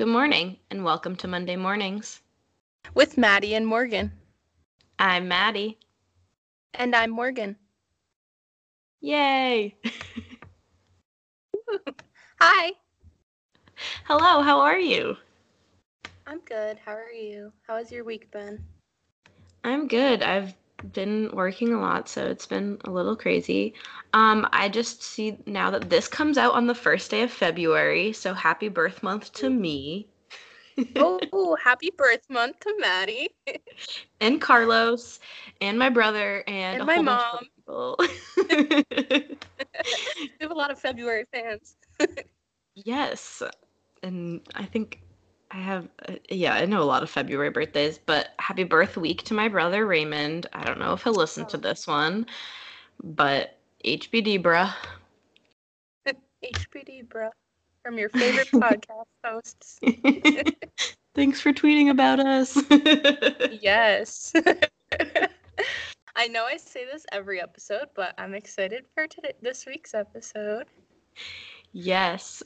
Good morning, and welcome to Monday Mornings. With Maddie and Morgan. I'm Maddie. And I'm Morgan. Yay! Hi. Hello, how are you? I'm good. How are you? How has your week been? I'm good. I've been working a lot, so it's been a little crazy. Um, I just see now that this comes out on the first day of February, so happy birth month to me. oh, happy birth month to Maddie. and Carlos, and my brother, and, and my mom. we have a lot of February fans. yes. And I think I have, uh, yeah, I know a lot of February birthdays, but happy birth week to my brother Raymond. I don't know if he'll listen oh. to this one, but HBD, bruh. HBD, bruh. From your favorite podcast hosts. Thanks for tweeting about us. yes. I know I say this every episode, but I'm excited for today this week's episode. Yes.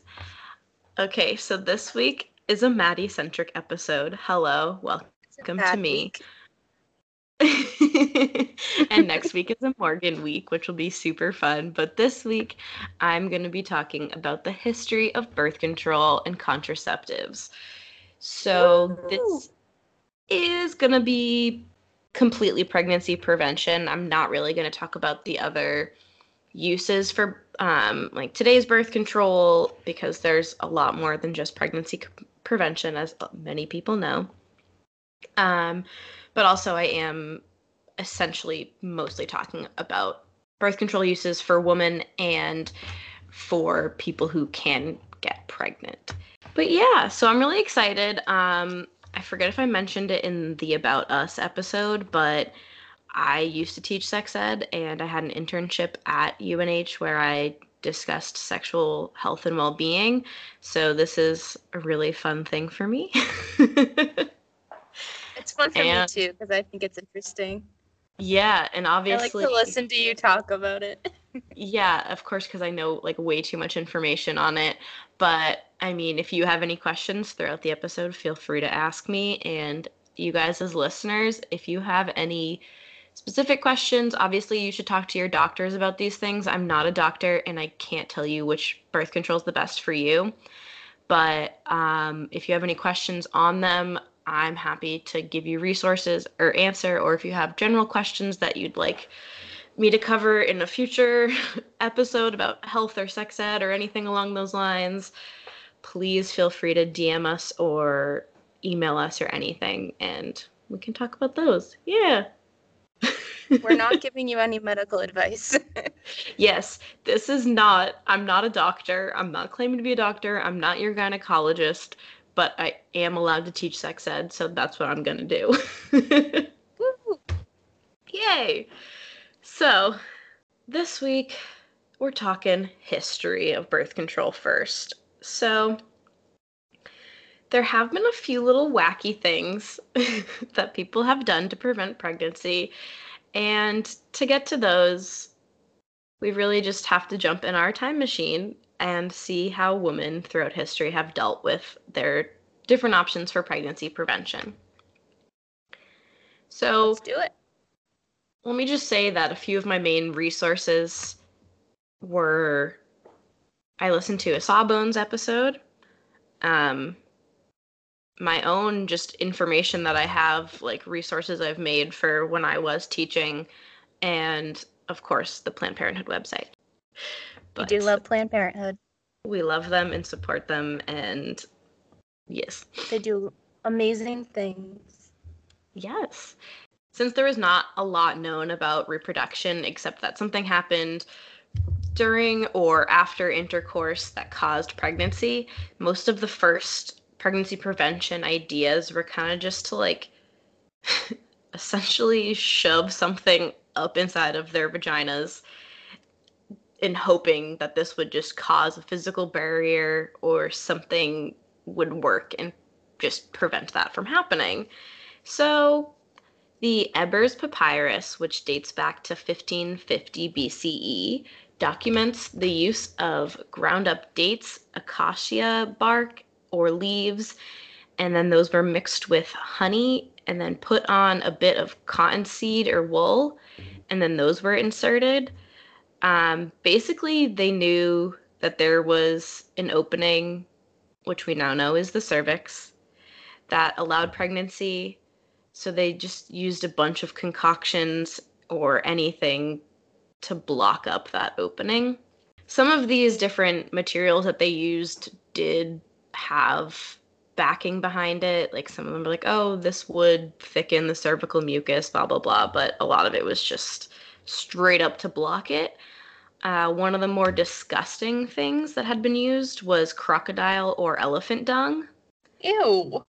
Okay, so this week is a Maddie centric episode. Hello, welcome to me. and next week is a Morgan week, which will be super fun. But this week, I'm going to be talking about the history of birth control and contraceptives. So, this is going to be completely pregnancy prevention. I'm not really going to talk about the other uses for um, like today's birth control because there's a lot more than just pregnancy c- prevention, as many people know. Um, but also, I am essentially mostly talking about birth control uses for women and for people who can get pregnant. But yeah, so I'm really excited. Um, I forget if I mentioned it in the About Us episode, but I used to teach sex ed and I had an internship at UNH where I discussed sexual health and well being. So this is a really fun thing for me. it's fun for and, me too because I think it's interesting. Yeah, and obviously I like to listen to you talk about it. yeah, of course, because I know like way too much information on it. But I mean, if you have any questions throughout the episode, feel free to ask me. And you guys, as listeners, if you have any specific questions, obviously you should talk to your doctors about these things. I'm not a doctor and I can't tell you which birth control is the best for you. But um, if you have any questions on them, I'm happy to give you resources or answer. Or if you have general questions that you'd like me to cover in a future episode about health or sex ed or anything along those lines, please feel free to DM us or email us or anything and we can talk about those. Yeah. We're not giving you any medical advice. yes, this is not, I'm not a doctor. I'm not claiming to be a doctor. I'm not your gynecologist, but I am allowed to teach sex ed, so that's what I'm going to do. Yay! So, this week we're talking history of birth control first. So, there have been a few little wacky things that people have done to prevent pregnancy and to get to those, we really just have to jump in our time machine and see how women throughout history have dealt with their different options for pregnancy prevention. So, let's do it. Let me just say that a few of my main resources were I listened to a Sawbones episode. Um, my own just information that I have, like resources I've made for when I was teaching, and of course the Planned Parenthood website. But we do love Planned Parenthood. We love them and support them, and yes, they do amazing things. Yes. Since there is not a lot known about reproduction, except that something happened during or after intercourse that caused pregnancy, most of the first pregnancy prevention ideas were kind of just to like essentially shove something up inside of their vaginas in hoping that this would just cause a physical barrier or something would work and just prevent that from happening. So, the Ebers Papyrus, which dates back to 1550 BCE, documents the use of ground up dates, acacia bark, or leaves, and then those were mixed with honey and then put on a bit of cottonseed or wool, and then those were inserted. Um, basically, they knew that there was an opening, which we now know is the cervix, that allowed pregnancy. So they just used a bunch of concoctions or anything to block up that opening. Some of these different materials that they used did have backing behind it. Like some of them were like, oh, this would thicken the cervical mucus, blah, blah, blah. But a lot of it was just straight up to block it. Uh, one of the more disgusting things that had been used was crocodile or elephant dung. Ew.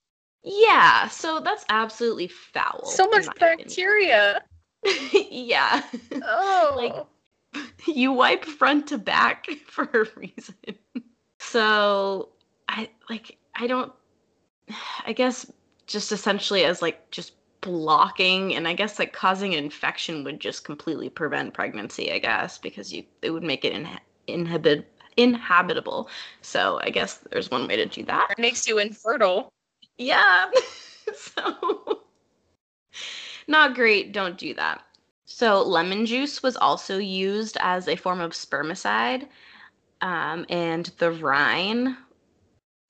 Yeah, so that's absolutely foul. So much bacteria. yeah. Oh. like you wipe front to back for a reason. So I like I don't I guess just essentially as like just blocking and I guess like causing an infection would just completely prevent pregnancy, I guess, because you it would make it in, inhibit inhabitable. So I guess there's one way to do that. It makes you infertile. Yeah. so not great, don't do that. So lemon juice was also used as a form of spermicide. Um, and the rind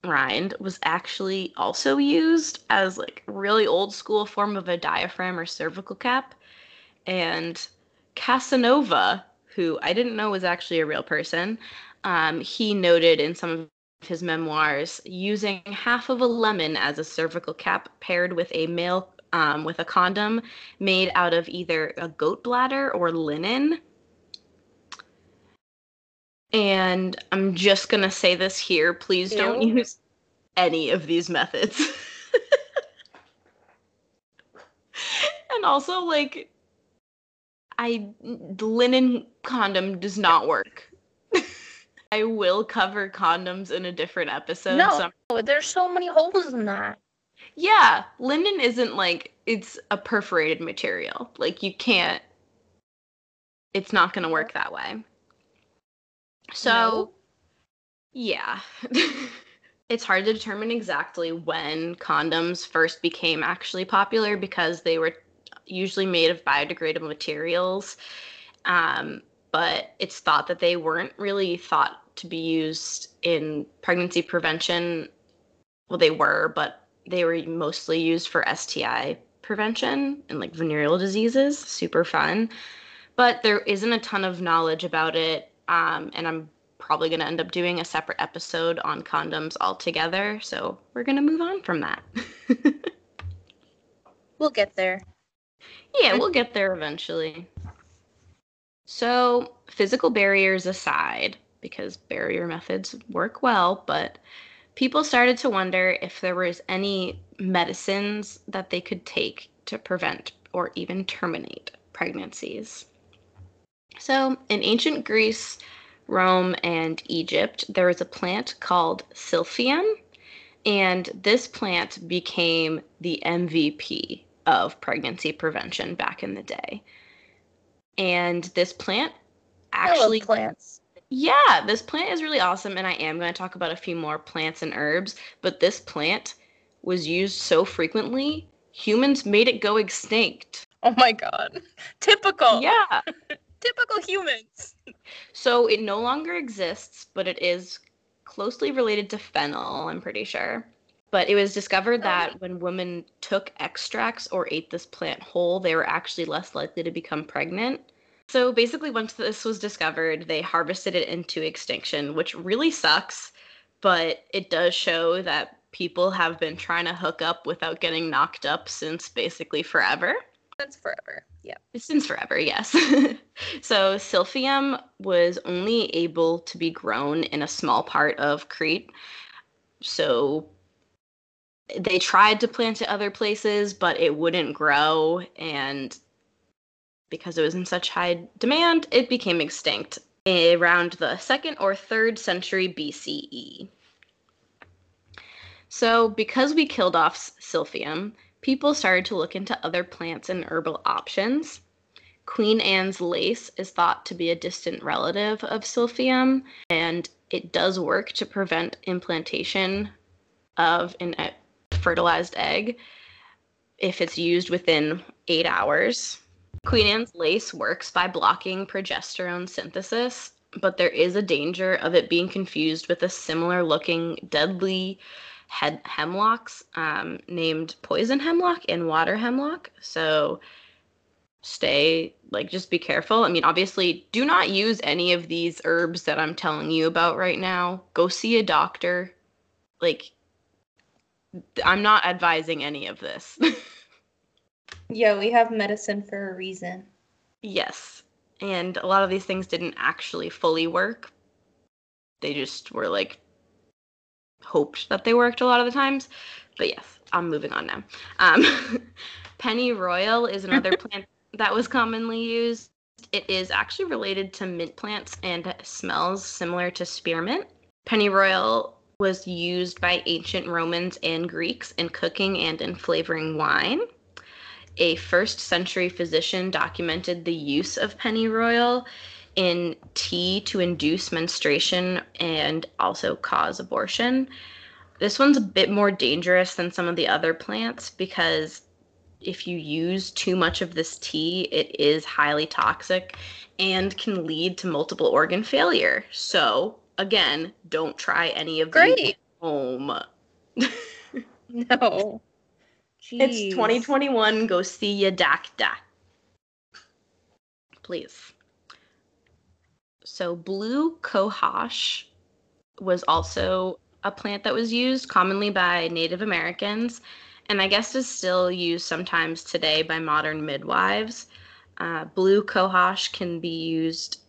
rind was actually also used as like really old school form of a diaphragm or cervical cap. And casanova who i didn't know was actually a real person um, he noted in some of his memoirs using half of a lemon as a cervical cap paired with a male um, with a condom made out of either a goat bladder or linen and I'm just going to say this here. Please Ew. don't use any of these methods. and also, like, I linen condom does not work. I will cover condoms in a different episode. No, so there's so many holes in that. Yeah, linen isn't like it's a perforated material. Like you can't. It's not going to work that way. So, no. yeah. it's hard to determine exactly when condoms first became actually popular because they were usually made of biodegradable materials. Um, but it's thought that they weren't really thought to be used in pregnancy prevention. Well, they were, but they were mostly used for STI prevention and like venereal diseases. Super fun. But there isn't a ton of knowledge about it um, and I'm probably going to end up doing a separate episode on condoms altogether. So we're going to move on from that. we'll get there. Yeah, we'll get there eventually. So, physical barriers aside, because barrier methods work well, but people started to wonder if there was any medicines that they could take to prevent or even terminate pregnancies. So, in ancient Greece, Rome, and Egypt, there was a plant called silphium, and this plant became the MVP of pregnancy prevention back in the day. And this plant actually plants. Yeah, this plant is really awesome and I am going to talk about a few more plants and herbs, but this plant was used so frequently, humans made it go extinct. Oh my god. Typical. Yeah. Typical humans. So it no longer exists, but it is closely related to fennel, I'm pretty sure. But it was discovered oh. that when women took extracts or ate this plant whole, they were actually less likely to become pregnant. So basically, once this was discovered, they harvested it into extinction, which really sucks, but it does show that people have been trying to hook up without getting knocked up since basically forever. Since forever. Yeah. Since forever, yes. so silphium was only able to be grown in a small part of Crete. So they tried to plant it other places, but it wouldn't grow. And because it was in such high demand, it became extinct around the second or third century BCE. So, because we killed off silphium, people started to look into other plants and herbal options. Queen Anne's lace is thought to be a distant relative of silphium, and it does work to prevent implantation of an fertilized egg if it's used within eight hours. Queen Anne's lace works by blocking progesterone synthesis, but there is a danger of it being confused with a similar looking deadly head hemlocks um, named poison hemlock and water hemlock. So stay like just be careful. I mean, obviously, do not use any of these herbs that I'm telling you about right now. Go see a doctor. Like I'm not advising any of this. Yeah, we have medicine for a reason. yes. And a lot of these things didn't actually fully work. They just were like hoped that they worked a lot of the times. But yes, I'm moving on now. Um, penny royal is another plant that was commonly used. It is actually related to mint plants and smells similar to spearmint. Penny royal was used by ancient Romans and Greeks in cooking and in flavoring wine. A first century physician documented the use of pennyroyal in tea to induce menstruation and also cause abortion. This one's a bit more dangerous than some of the other plants because if you use too much of this tea, it is highly toxic and can lead to multiple organ failure. So, again, don't try any of these Great. at home. No. It's 2021. Go see ya doctor. Please. So, blue cohosh was also a plant that was used commonly by Native Americans, and I guess is still used sometimes today by modern midwives. Uh, blue cohosh can be used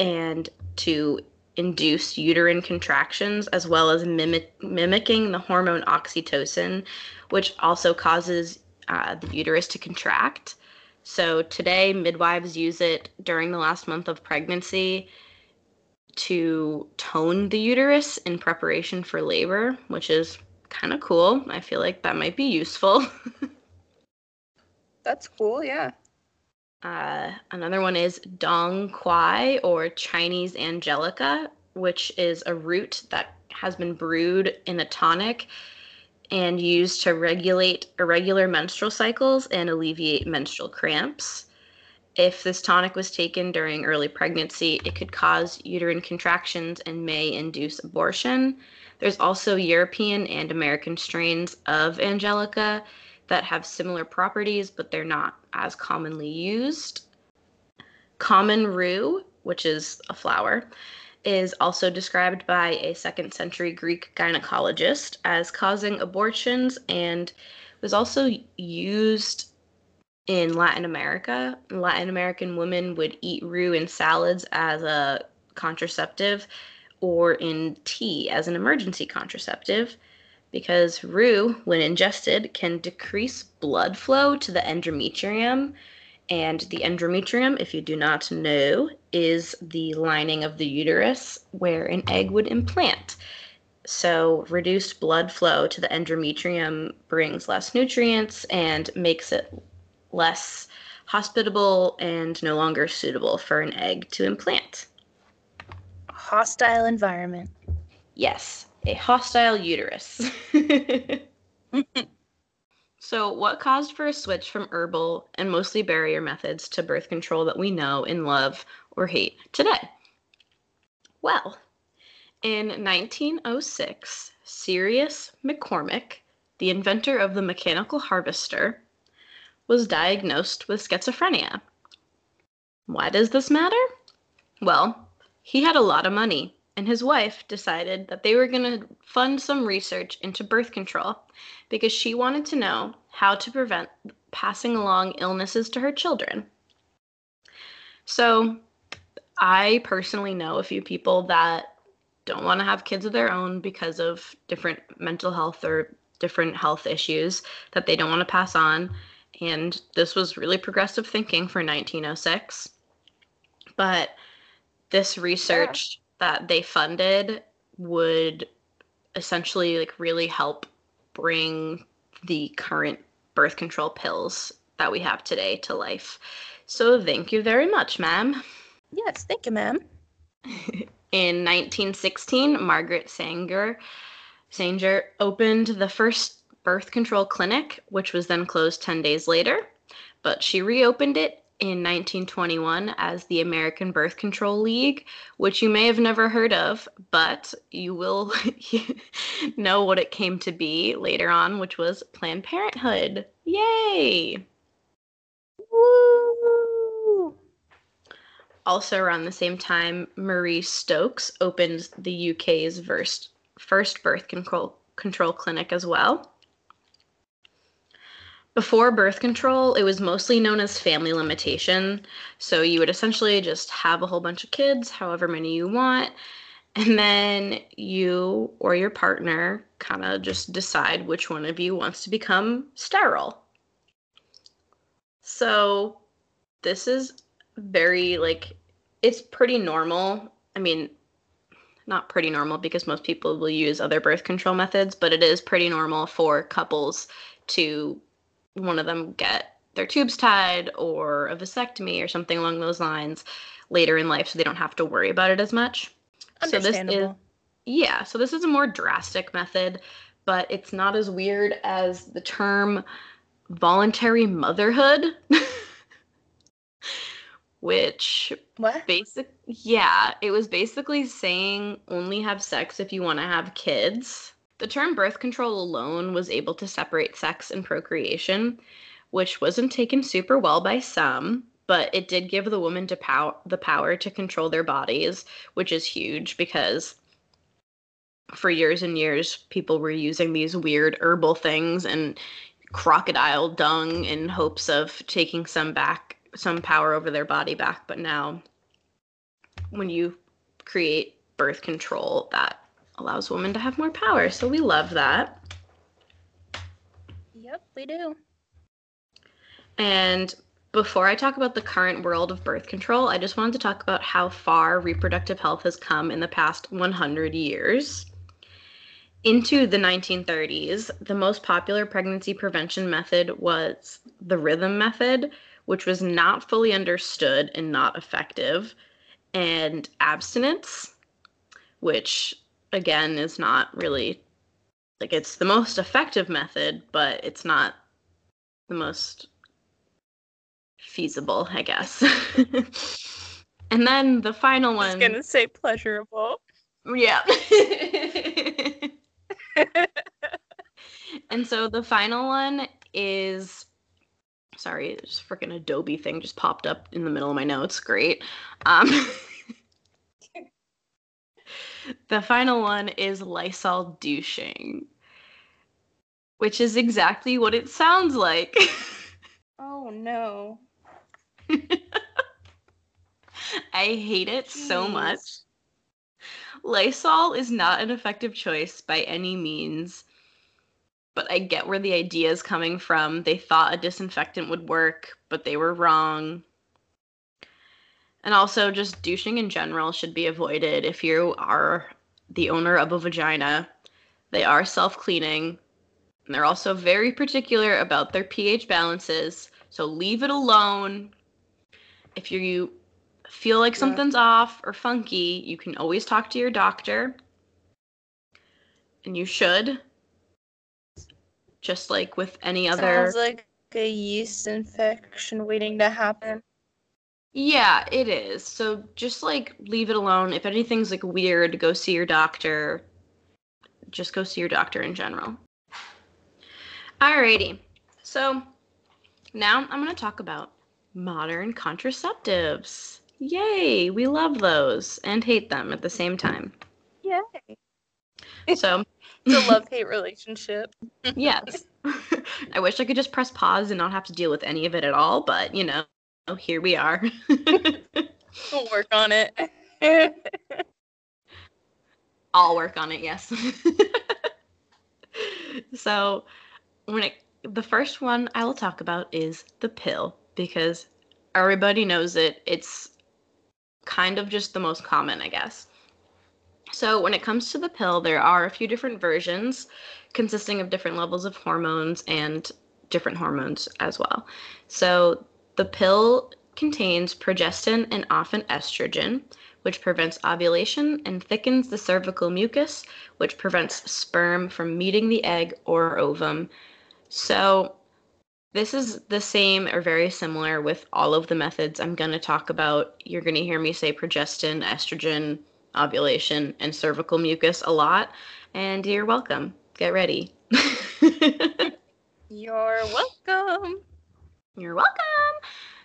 and to induce uterine contractions as well as mimic, mimicking the hormone oxytocin, which also causes uh, the uterus to contract. So today, midwives use it during the last month of pregnancy to tone the uterus in preparation for labor, which is kind of cool. I feel like that might be useful. That's cool, yeah. Uh, another one is Dong Quai or Chinese Angelica, which is a root that has been brewed in a tonic and used to regulate irregular menstrual cycles and alleviate menstrual cramps. If this tonic was taken during early pregnancy, it could cause uterine contractions and may induce abortion. There's also European and American strains of Angelica that have similar properties, but they're not as commonly used. Common rue, which is a flower, is also described by a second century Greek gynecologist as causing abortions and was also used in Latin America. Latin American women would eat rue in salads as a contraceptive or in tea as an emergency contraceptive because rue, when ingested, can decrease blood flow to the endometrium. And the endometrium, if you do not know, is the lining of the uterus where an egg would implant. So, reduced blood flow to the endometrium brings less nutrients and makes it less hospitable and no longer suitable for an egg to implant. Hostile environment. Yes, a hostile uterus. so, what caused for a switch from herbal and mostly barrier methods to birth control that we know and love or hate today? Well, in 1906, Cyrus McCormick, the inventor of the mechanical harvester, was diagnosed with schizophrenia. Why does this matter? Well, he had a lot of money, and his wife decided that they were going to fund some research into birth control because she wanted to know how to prevent passing along illnesses to her children. So, I personally know a few people that don't want to have kids of their own because of different mental health or different health issues that they don't want to pass on. And this was really progressive thinking for 1906. But this research that they funded would essentially like really help bring the current birth control pills that we have today to life. So thank you very much, ma'am. Yes, thank you, ma'am. In 1916, Margaret Sanger Sanger opened the first birth control clinic, which was then closed 10 days later, but she reopened it in 1921 as the American Birth Control League, which you may have never heard of, but you will know what it came to be later on, which was Planned Parenthood. Yay! Woo! Also, around the same time, Marie Stopes opened the UK's first, first birth control, control clinic as well. Before birth control, it was mostly known as family limitation. So you would essentially just have a whole bunch of kids, however many you want, and then you or your partner kind of just decide which one of you wants to become sterile. So this is very like it's pretty normal. I mean, not pretty normal because most people will use other birth control methods, but it is pretty normal for couples to one of them get their tubes tied or a vasectomy or something along those lines later in life so they don't have to worry about it as much. So this is yeah, so this is a more drastic method, but it's not as weird as the term voluntary motherhood. which what basic yeah it was basically saying only have sex if you want to have kids the term birth control alone was able to separate sex and procreation, which wasn't taken super well by some, but it did give the woman to pow- the power to control their bodies, which is huge because for years and years people were using these weird herbal things and crocodile dung in hopes of taking some back some power over their body back, but now when you create birth control that allows women to have more power. So we love that. Yep, we do. And before I talk about the current world of birth control, I just wanted to talk about how far reproductive health has come in the past 100 years. Into the 1930s, the most popular pregnancy prevention method was the rhythm method, which was not fully understood and not effective, and abstinence, which again is not really like it's the most effective method, but it's not the most feasible, I guess. and then the final one. I was gonna say pleasurable. Yeah. and so the final one is sorry, this freaking Adobe thing just popped up in the middle of my notes. Great. Um the final one is Lysol douching, which is exactly what it sounds like. oh no. I hate it Jeez. so much. Lysol is not an effective choice by any means, but I get where the idea is coming from. They thought a disinfectant would work, but they were wrong. And also, just douching in general should be avoided if you are the owner of a vagina. They are self cleaning. And they're also very particular about their pH balances. So leave it alone. If you feel like something's yeah. off or funky, you can always talk to your doctor. And you should. Just like with any other. Sounds like a yeast infection waiting to happen. Yeah, it is. So just like leave it alone. If anything's like weird, go see your doctor. Just go see your doctor in general. Alrighty. So now I'm going to talk about modern contraceptives. Yay, we love those and hate them at the same time. Yay. So it's a love hate relationship. yes. I wish I could just press pause and not have to deal with any of it at all, but you know, Oh, here we are. we'll work on it. I'll work on it, yes. so, when it the first one I will talk about is the pill because everybody knows it. It's kind of just the most common, I guess. So, when it comes to the pill, there are a few different versions consisting of different levels of hormones and different hormones as well. So, the pill contains progestin and often estrogen, which prevents ovulation, and thickens the cervical mucus, which prevents sperm from meeting the egg or ovum. So, this is the same or very similar with all of the methods I'm going to talk about. You're going to hear me say progestin, estrogen, ovulation, and cervical mucus a lot. And you're welcome. Get ready. you're welcome. You're welcome.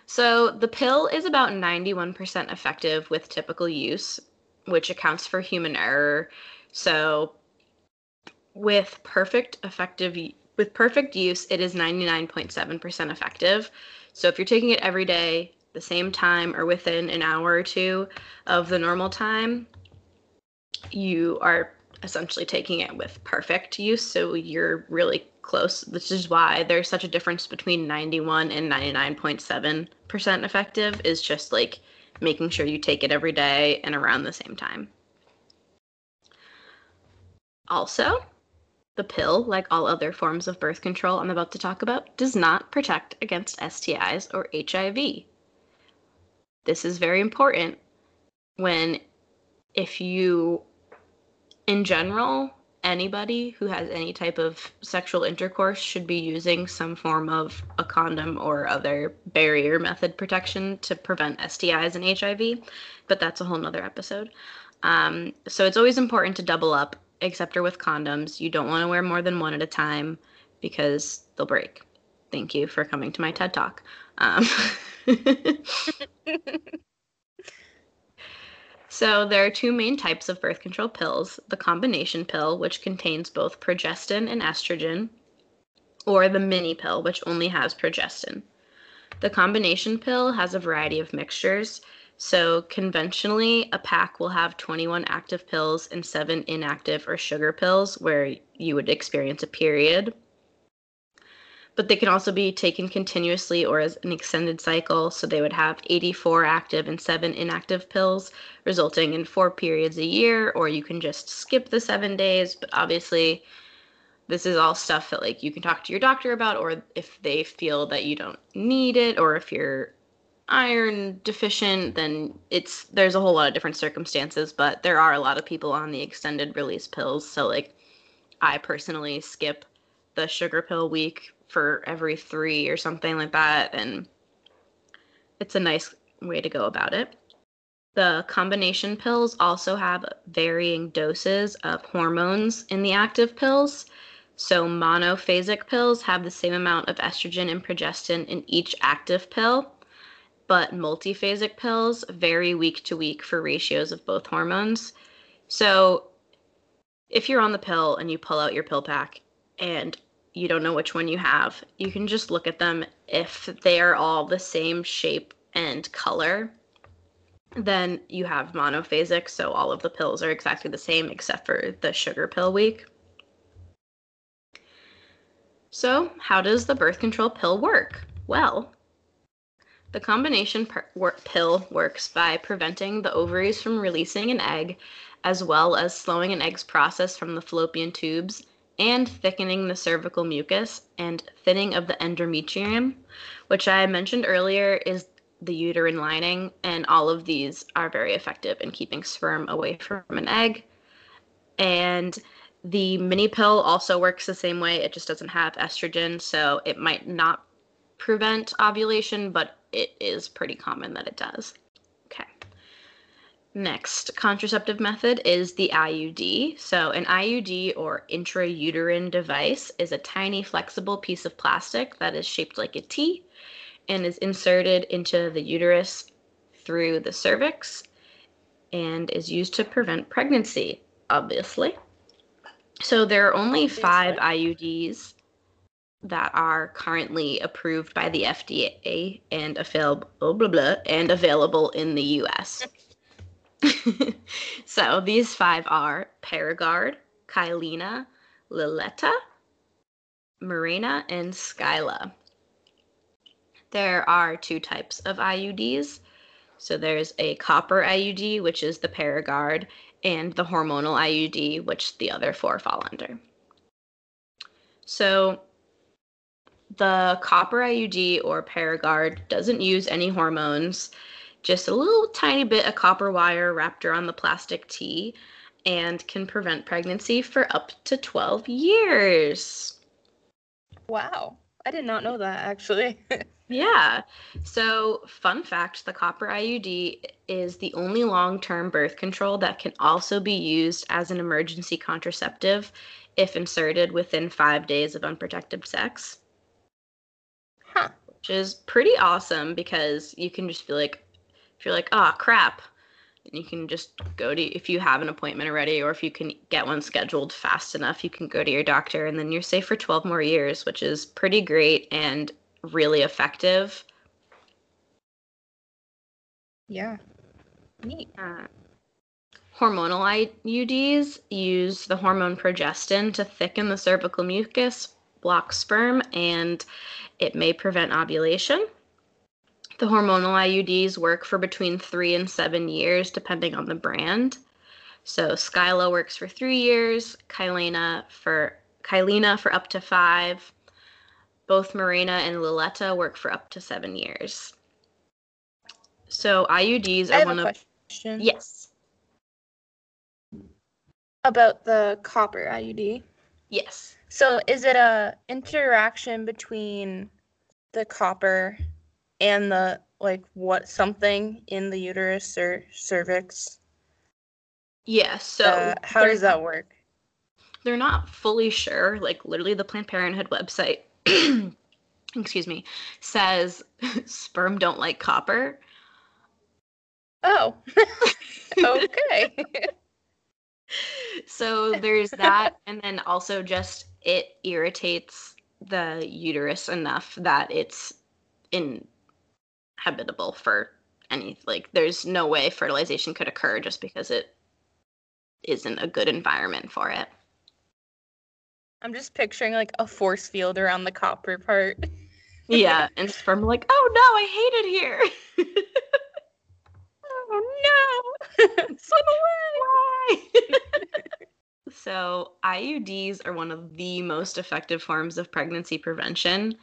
So, the pill is about 91% effective with typical use, which accounts for human error. So, with perfect effective with perfect use, it is 99.7% effective. So if you're taking it every day, the same time, or within an hour or two of the normal time, you are essentially taking it with perfect use. So you're really close. This is why there's such a difference between 91 and 99.7% effective, is just like making sure you take it every day and around the same time. Also, the pill, like all other forms of birth control I'm about to talk about, does not protect against STIs or HIV. This is very important when, if you, in general, anybody who has any type of sexual intercourse should be using some form of a condom or other barrier method protection to prevent STIs and HIV, but that's a whole nother episode. Um, so it's always important to double up except or with condoms. You don't want to wear more than one at a time because they'll break. Thank you for coming to my TED Talk. Um, so, there are two main types of birth control pills the combination pill, which contains both progestin and estrogen, or the mini pill, which only has progestin. The combination pill has a variety of mixtures. So, conventionally, a pack will have 21 active pills and seven inactive or sugar pills where you would experience a period. But they can also be taken continuously or as an extended cycle. So, they would have 84 active and seven inactive pills, resulting in four periods a year, or you can just skip the seven days. But obviously, this is all stuff that like you can talk to your doctor about or if they feel that you don't need it or if you're iron deficient, then it's there's a whole lot of different circumstances, but there are a lot of people on the extended release pills. So like I personally skip the sugar pill week for every 3 or something like that and it's a nice way to go about it. The combination pills also have varying doses of hormones in the active pills. So, monophasic pills have the same amount of estrogen and progestin in each active pill, but multiphasic pills vary week to week for ratios of both hormones. So if you're on the pill and you pull out your pill pack and you don't know which one you have, you can just look at them. If they are all the same shape and color, then you have monophasic, so all of the pills are exactly the same except for the sugar pill week. So, how does the birth control pill work? Well, the combination per- pill works by preventing the ovaries from releasing an egg, as well as slowing an egg's process from the fallopian tubes and thickening the cervical mucus and thinning of the endometrium, which I mentioned earlier is the uterine lining, and all of these are very effective in keeping sperm away from an egg. And the mini pill also works the same way, it just doesn't have estrogen, so it might not prevent ovulation, but it is pretty common that it does. Next contraceptive method is the IUD. So, an IUD or intrauterine device is a tiny flexible piece of plastic that is shaped like a T and is inserted into the uterus through the cervix and is used to prevent pregnancy, obviously. So, there are only five IUDs that are currently approved by the FDA and available blah, blah, blah, and available in the US. so these five are Paragard, Kyleena, Liletta, Mirena, and Skyla. There are two types of IUDs. So there's a copper IUD, which is the Paragard, and the hormonal IUD, which the other four fall under. So the copper IUD or Paragard doesn't use any hormones. Just a little tiny bit of copper wire wrapped around the plastic T and can prevent pregnancy for up to 12 years. Wow. I did not know that actually. yeah. So, fun fact the copper IUD is the only long term birth control that can also be used as an emergency contraceptive if inserted within five days of unprotected sex. Huh. Which is pretty awesome because you can just feel like, if you're like, oh crap, you can just go to if you have an appointment already or if you can get one scheduled fast enough you can go to your doctor and then you're safe for 12 more years which is pretty great and really effective. Yeah. Neat. Uh, hormonal iuds use the hormone progestin to thicken the cervical mucus block sperm and it may prevent ovulation the hormonal IUDs work for between three and seven years, depending on the brand. So Skyla works for three years, Kyleena for Kyleena for up to five. Both Mirena and Liletta work for up to seven years. So IUDs are one of question. yes about the copper IUD. yes So is it a interaction between the copper and the like what something in the uterus or cervix? yeah. So Uh, how does that work? they're not fully sure. Like literally, the Planned Parenthood website, excuse me, says sperm don't like copper. Oh, okay. so there's that, and then also just it irritates the uterus enough that it's inhabitable for any like. There's no way fertilization could occur just because it isn't a good environment for it. I'm just picturing like a force field around the copper part. Yeah, and sperm like, oh no, I hate it here. Oh no! Swim Why? so, IUDs are one of the most effective forms of pregnancy prevention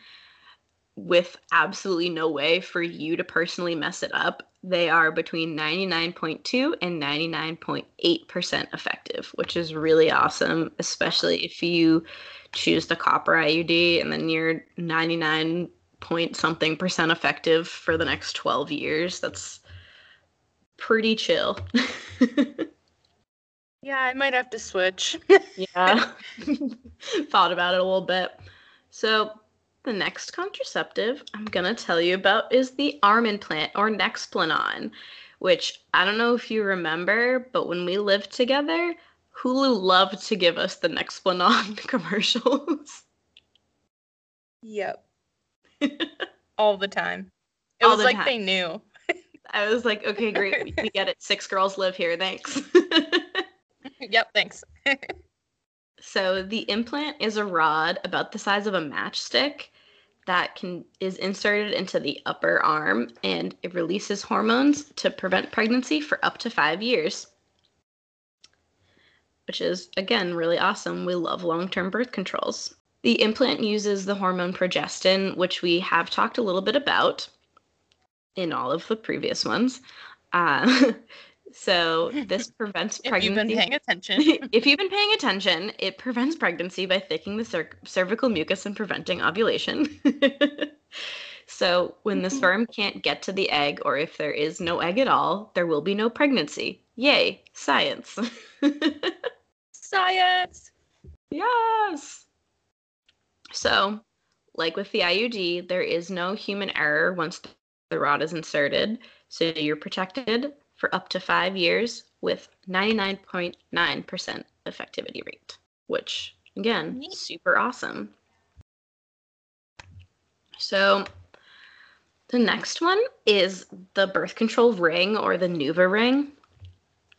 with absolutely no way for you to personally mess it up. They are between 99.2 and 99.8% effective, which is really awesome, especially if you choose the copper IUD and then you're 99 point something percent effective for the next 12 years. That's pretty chill. Yeah, I might have to switch. yeah. Thought about it a little bit. So, the next contraceptive I'm going to tell you about is the arm implant or Nexplanon, which I don't know if you remember, but when we lived together, Hulu loved to give us the Nexplanon commercials. yep. All the time. It All was the like time. they knew. I was like, okay, great. We, we get it. Six girls live here. Thanks. yep, thanks. So the implant is a rod about the size of a matchstick that can is inserted into the upper arm and it releases hormones to prevent pregnancy for up to 5 years. Which is again really awesome. We love long-term birth controls. The implant uses the hormone progestin, which we have talked a little bit about in all of the previous ones. Uh, so this prevents if pregnancy you've been paying attention. if you've been paying attention, it prevents pregnancy by thickening the cer- cervical mucus and preventing ovulation. so, when the sperm can't get to the egg, or if there is no egg at all, there will be no pregnancy. Yay, science. Science. yes. So, like with the IUD, there is no human error once the rod is inserted. So, you're protected for up to five years with 99.9% effectivity rate, which again, Neat. super awesome. So the next one is the birth control ring or the Nuva ring,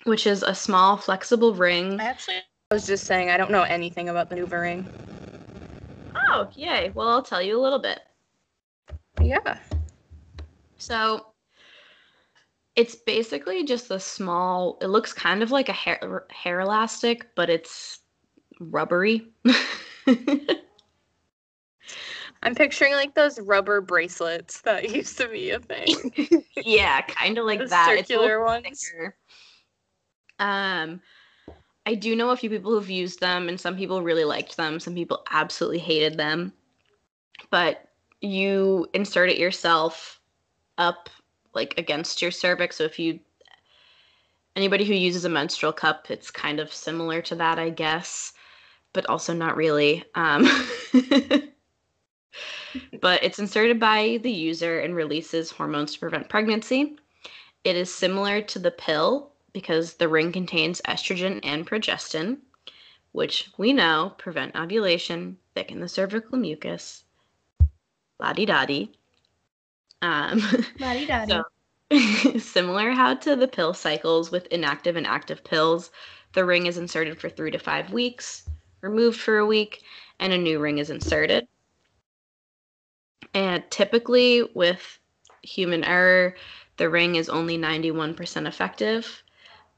which is a small flexible ring. I actually I was just saying I don't know anything about the Nuva ring. Oh, yay. Well, I'll tell you a little bit. Yeah. So it's basically just a small, it looks kind of like a hair, hair elastic, but it's rubbery. I'm picturing like those rubber bracelets that used to be a thing. yeah, kind of like The that. It's a circular ones. thicker. Um, I do know a few people who've used them, and some people really liked them. Some people absolutely hated them. But you insert it yourself up like against your cervix. So if you anybody who uses a menstrual cup, it's kind of similar to that, I guess, but also not really. Um, but it's inserted by the user and releases hormones to prevent pregnancy. It is similar to the pill because the ring contains estrogen and progestin, which we know prevent ovulation, thicken the cervical mucus, la di da di. Um, so, similar how to the pill cycles with inactive and active pills, the ring is inserted for three to five weeks, removed for a week, and a new ring is inserted. And typically, with human error, the ring is only 91% effective.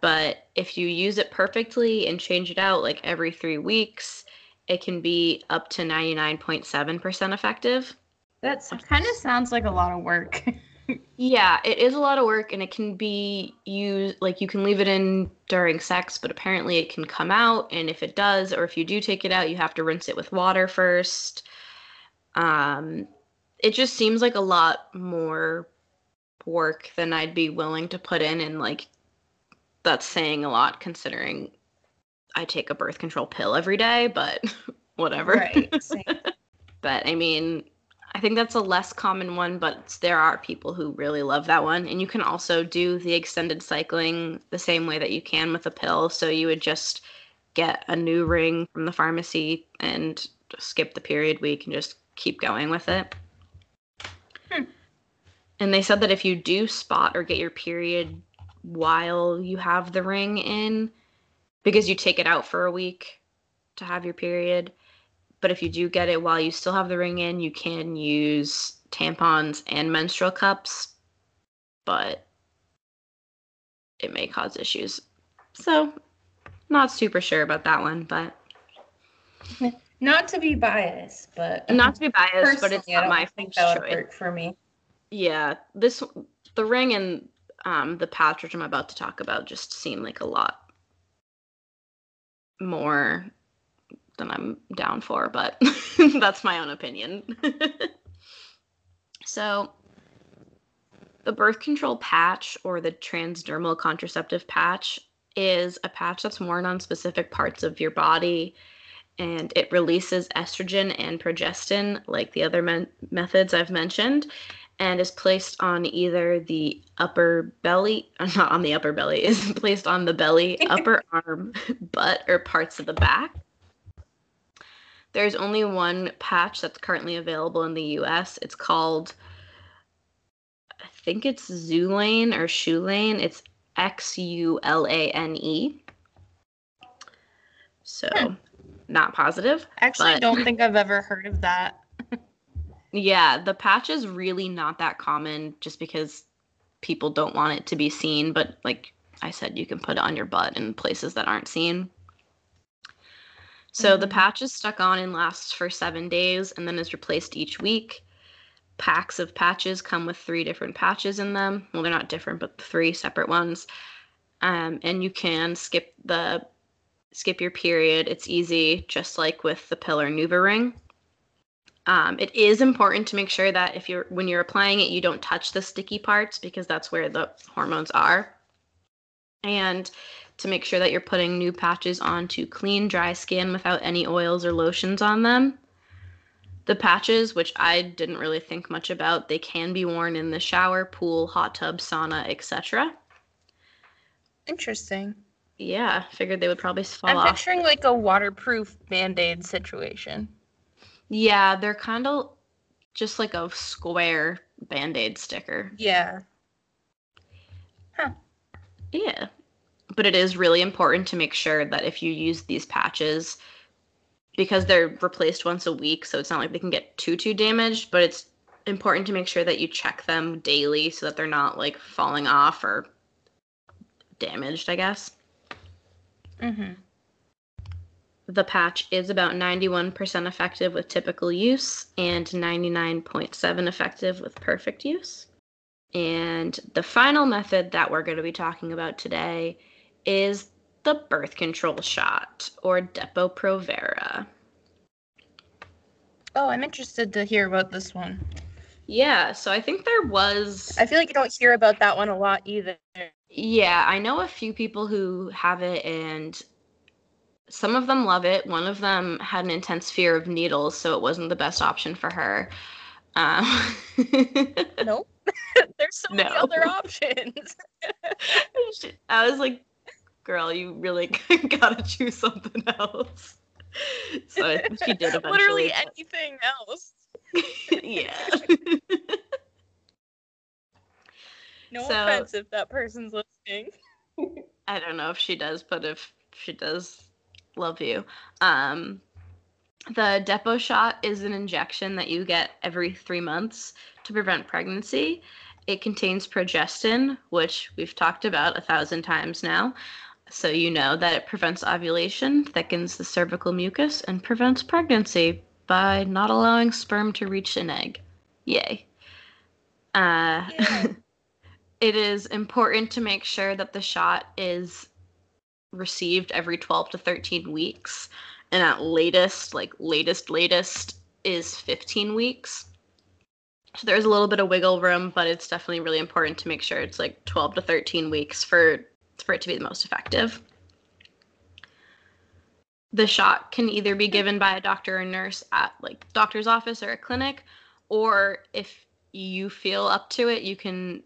But if you use it perfectly and change it out like every three weeks, it can be up to 99.7% effective. That kind of sounds like a lot of work. Yeah, it is a lot of work and it can be used like you can leave it in during sex, but apparently it can come out and if it does or if you do take it out, you have to rinse it with water first. Um it just seems like a lot more work than I'd be willing to put in and like that's saying a lot considering I take a birth control pill every day, but whatever. right. But I mean, I think that's a less common one, but there are people who really love that one. And you can also do the extended cycling the same way that you can with a pill. So you would just get a new ring from the pharmacy and just skip the period week and just keep going with it. Hmm. And they said that if you do spot or get your period while you have the ring in, because you take it out for a week to have your period, but if you do get it while you still have the ring in, you can use tampons and menstrual cups, but it may cause issues. So, not super sure about that one, but Not to be biased, but not to be biased, but it's not my think first that would choice. work for me. Yeah, this the ring and um, the patch, which I'm about to talk about, just seem like a lot more than I'm down for, but that's my own opinion. so, the birth control patch or the transdermal contraceptive patch is a patch that's worn on specific parts of your body and it releases estrogen and progestin, like the other men- methods I've mentioned, and is placed on either the upper belly, not on the upper belly, is placed on the belly, upper arm, butt, or parts of the back. There's only one patch that's currently available in the US. It's called, I think it's Zulane or Shoelane. It's X U L A N E. So, Hmm. not positive. Actually, But- don't think I've ever heard of that. Yeah, the patch is really not that common just because people don't want it to be seen. But like I said, you can put it on your butt in places that aren't seen. So the Mhm. patch is stuck on and lasts for seven days and then is replaced each week. Packs of patches come with three different patches in them. Well, they're not different, but three separate ones. Um, and you can skip the skip your period. It's easy, just like with the pill or NuvaRing. Um, it is important to make sure that if you're when you're applying it, you don't touch the sticky parts because that's where the hormones are. And to make sure that you're putting new patches onto clean, dry skin without any oils or lotions on them. The patches, which I didn't really think much about, they can be worn in the shower, pool, hot tub, sauna, etc. Interesting. Yeah, figured they would probably fall I'm off. picturing like a waterproof band-aid situation. Yeah, they're kind of just like a square band-aid sticker. Yeah. Huh. Yeah. But it is really important to make sure that if you use these patches, because they're replaced once a week, so it's not like they can get too too damaged, but it's important to make sure that you check them daily so that they're not like falling off or damaged, I guess. Mm-hmm. the patch is about 91% effective with typical use and 99.7 effective with perfect use. And the final method that we're going to be talking about today is the birth control shot or Depo-Provera. Oh, I'm interested to hear about this one. Yeah, so I think there was. I feel like you don't hear about that one a lot either. Yeah, I know a few people who have it, and some of them love it. One of them had an intense fear of needles, so it wasn't the best option for her. Um, nope. There's so many other options. I was like, girl, you really gotta choose something else. So she did eventually. Literally but- anything else. yeah. No So- offense if that person's listening. I don't know if she does, but if she does, love you. Um, the Depo shot is an injection that you get every three months to prevent pregnancy. It contains progestin, which we've talked about a thousand times now. So you know that it prevents ovulation, thickens the cervical mucus, and prevents pregnancy by not allowing sperm to reach an egg. Yay. Uh, it is important to make sure that the shot is received every 12 to 13 weeks and at latest like latest latest is 15 weeks so there's a little bit of wiggle room but it's definitely really important to make sure it's like 12 to 13 weeks for for it to be the most effective. The shot can either be given by a doctor or nurse at like doctor's office or a clinic or if you feel up to it you can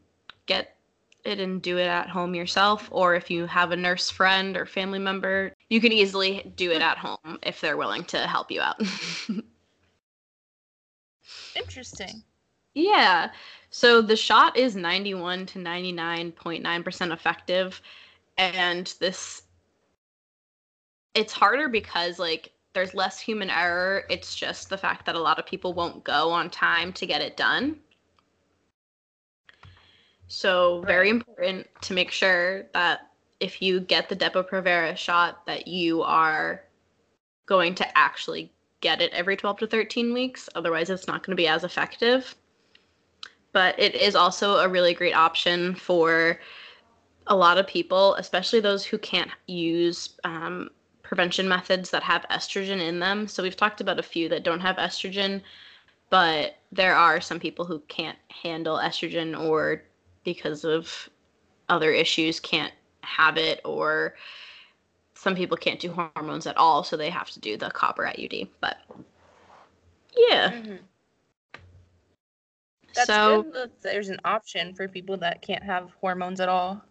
get it and do it at home yourself or if you have a nurse friend or family member you can easily do it at home if they're willing to help you out. Interesting. yeah. So the shot is 91 to 99.9% effective and this it's harder because like there's less human error. It's just the fact that a lot of people won't go on time to get it done. So very important to make sure that if you get the Depo-Provera shot that you are going to actually get it every 12 to 13 weeks. Otherwise it's not going to be as effective. But it is also a really great option for a lot of people especially those who can't use um, prevention methods that have estrogen in them so we've talked about a few that don't have estrogen but there are some people who can't handle estrogen or because of other issues can't have it or some people can't do hormones at all so they have to do the copper IUD but yeah Mhm. That's so good that there's an option for people that can't have hormones at all.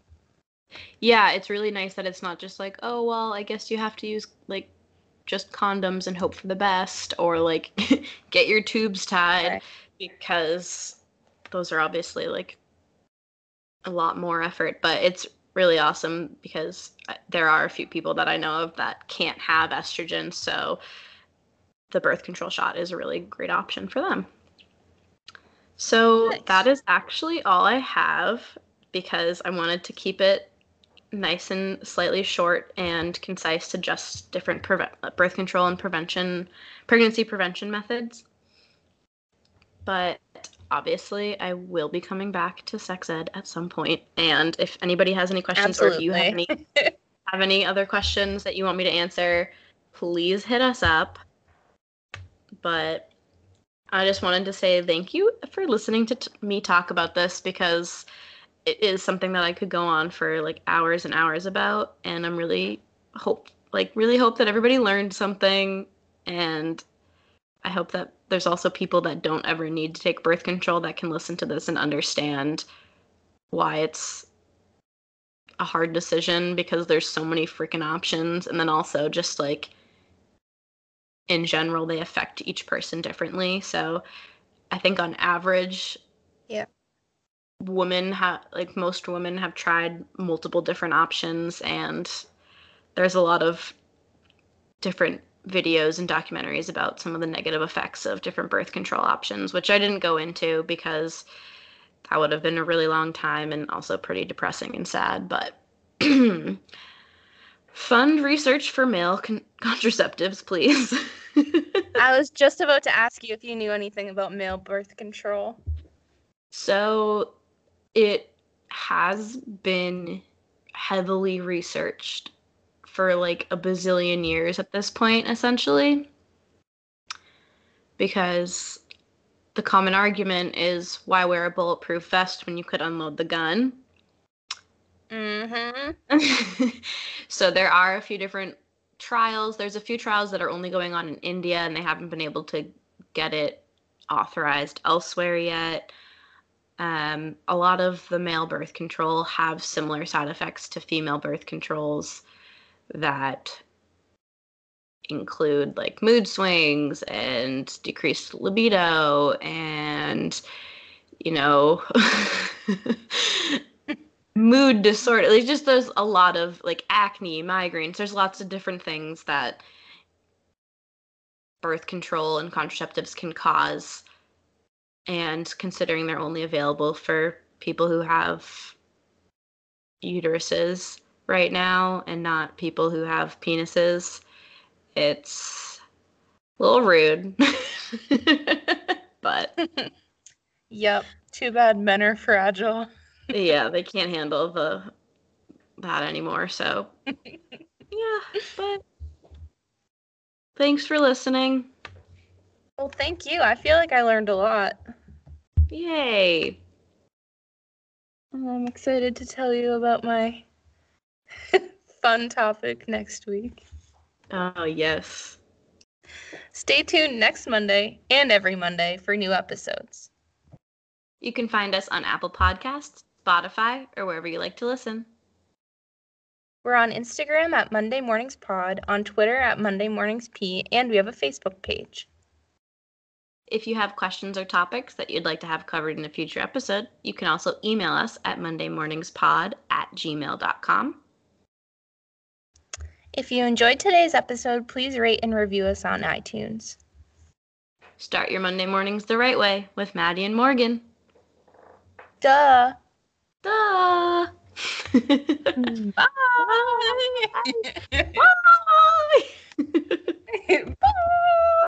Yeah it's really nice that it's not just like oh well i guess you have to use like just condoms and hope for the best or like get your tubes tied Right. because those are obviously like a lot more effort but it's really awesome because uh, there are a few people that i know of that can't have estrogen so the birth control shot is a really great option for them so Nice. that is actually all i have because i wanted to keep it nice and slightly short and concise to just different preve- uh, birth control and prevention pregnancy prevention methods. But obviously i will be coming back to sex ed at some point. and if anybody has any questions or if you have any have any other questions that you want me to answer please hit us up. But i just wanted to say thank you for listening to t- me talk about this because it is something that i could go on for like hours and hours about and i'm really hope like really hope that everybody learned something and i hope that there's also people that don't ever need to take birth control that can listen to this and understand why it's a hard decision because there's so many freaking options and then also just like in general they affect each person differently so i think on average Yeah. Women have like most women have tried multiple different options and there's a lot of different videos and documentaries about some of the negative effects of different birth control options which i didn't go into because that would have been a really long time and also pretty depressing and sad but Fund research for male con- contraceptives, please. I was just about to ask you if you knew anything about male birth control. So it has been heavily researched for like a bazillion years at this point, essentially. Because the common argument is why wear a bulletproof vest when you could unload the gun? Mm-hmm. so there are a few different trials. There's a few trials that are only going on in India and they haven't been able to get it authorized elsewhere yet. Um, a lot of the male birth control have similar side effects to female birth controls that include like mood swings and decreased libido and you know mood disorder. Like just there's a lot of like acne migraines. There's lots of different things that birth control and contraceptives can cause and considering they're only available for people who have uteruses right now and not people who have penises it's a little rude but Yep. Too bad men are fragile. yeah they can't handle the that anymore so yeah but thanks for listening Well, thank you. I feel like I learned a lot. yay I'm excited to tell you about my fun topic next week. oh yes Stay tuned next Monday and every Monday for new episodes. you can find us on apple podcasts spotify or wherever you like to listen We're on Instagram at Monday Mornings Pod, on Twitter at Monday Mornings P, and we have a Facebook page. If you have questions or topics that you'd like to have covered in a future episode, you can also email us at mondaymorningspod at gmail.com. If you enjoyed today's episode, please rate and review us on iTunes. Start your Monday mornings the right way with Maddie and Morgan. Duh. Duh. Bye. Bye. Bye. Bye.